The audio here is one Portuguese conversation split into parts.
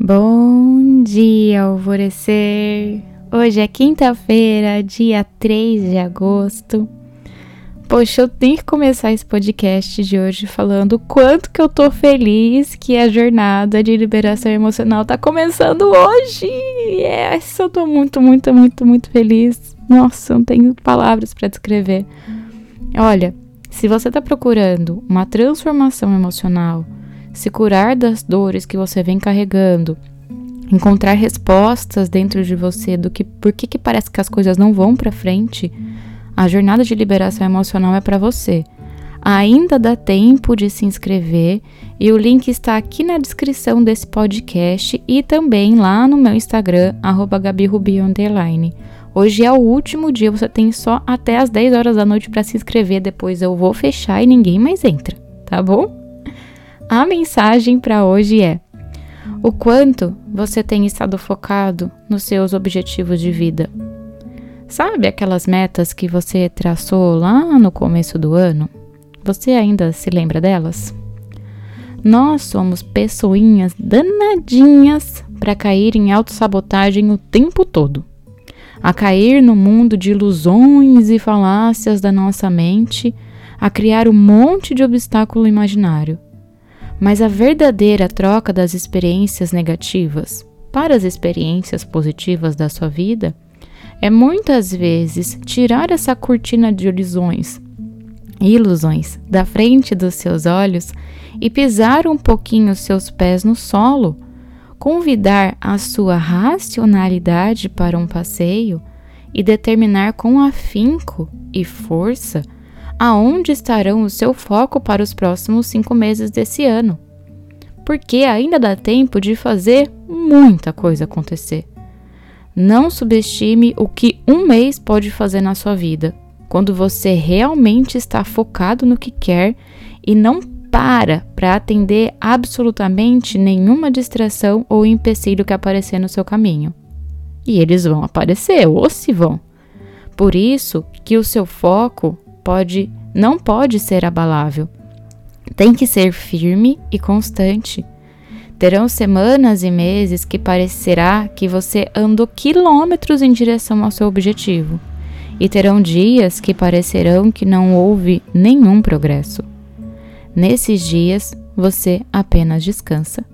Bom dia, alvorecer! Hoje é quinta-feira, dia 3 de agosto. Poxa, eu tenho que começar esse podcast de hoje falando o quanto que eu tô feliz que a jornada de liberação emocional tá começando hoje. Yes, eu tô muito, muito, muito, muito feliz. Nossa, não tenho palavras para descrever. Olha, se você tá procurando uma transformação emocional, se curar das dores que você vem carregando, encontrar respostas dentro de você do que por que, que parece que as coisas não vão para frente, a jornada de liberação emocional é para você. Ainda dá tempo de se inscrever e o link está aqui na descrição desse podcast e também lá no meu Instagram, GabiRubi Hoje é o último dia, você tem só até as 10 horas da noite para se inscrever, depois eu vou fechar e ninguém mais entra, tá bom? A mensagem para hoje é: o quanto você tem estado focado nos seus objetivos de vida. Sabe aquelas metas que você traçou lá no começo do ano? Você ainda se lembra delas? Nós somos pessoinhas danadinhas para cair em autossabotagem o tempo todo. A cair no mundo de ilusões e falácias da nossa mente, a criar um monte de obstáculo imaginário mas a verdadeira troca das experiências negativas para as experiências positivas da sua vida é muitas vezes tirar essa cortina de ilusões, ilusões da frente dos seus olhos e pisar um pouquinho seus pés no solo, convidar a sua racionalidade para um passeio e determinar com afinco e força aonde estarão o seu foco para os próximos cinco meses desse ano. Porque ainda dá tempo de fazer muita coisa acontecer. Não subestime o que um mês pode fazer na sua vida, quando você realmente está focado no que quer e não para para atender absolutamente nenhuma distração ou empecilho que aparecer no seu caminho. E eles vão aparecer, ou se vão. Por isso que o seu foco pode não pode ser abalável. Tem que ser firme e constante. Terão semanas e meses que parecerá que você andou quilômetros em direção ao seu objetivo, e terão dias que parecerão que não houve nenhum progresso. Nesses dias, você apenas descansa.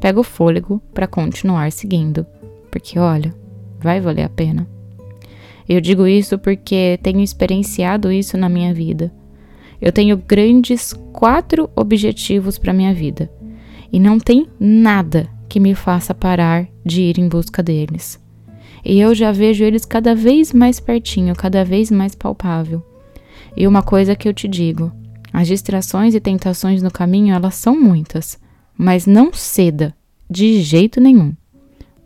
Pega o fôlego para continuar seguindo, porque olha, vai valer a pena. Eu digo isso porque tenho experienciado isso na minha vida. Eu tenho grandes quatro objetivos para minha vida e não tem nada que me faça parar de ir em busca deles. E eu já vejo eles cada vez mais pertinho, cada vez mais palpável. E uma coisa que eu te digo: as distrações e tentações no caminho, elas são muitas, mas não ceda de jeito nenhum.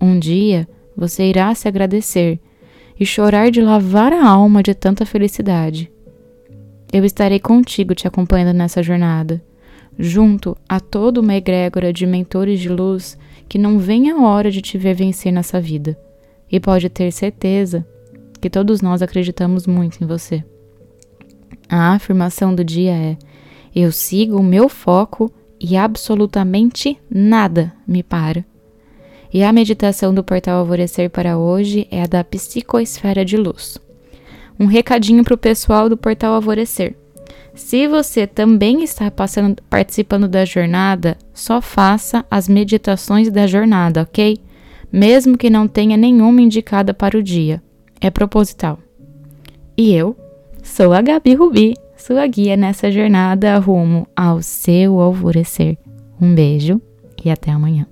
Um dia você irá se agradecer e chorar de lavar a alma de tanta felicidade. Eu estarei contigo te acompanhando nessa jornada, junto a toda uma egrégora de mentores de luz que não vem a hora de te ver vencer nessa vida. E pode ter certeza que todos nós acreditamos muito em você. A afirmação do dia é: eu sigo o meu foco e absolutamente nada me para. E a meditação do portal Alvorecer para hoje é a da Psicoesfera de Luz. Um recadinho para o pessoal do portal Alvorecer. Se você também está passando, participando da jornada, só faça as meditações da jornada, ok? Mesmo que não tenha nenhuma indicada para o dia. É proposital. E eu sou a Gabi Rubi, sua guia nessa jornada rumo ao seu alvorecer. Um beijo e até amanhã.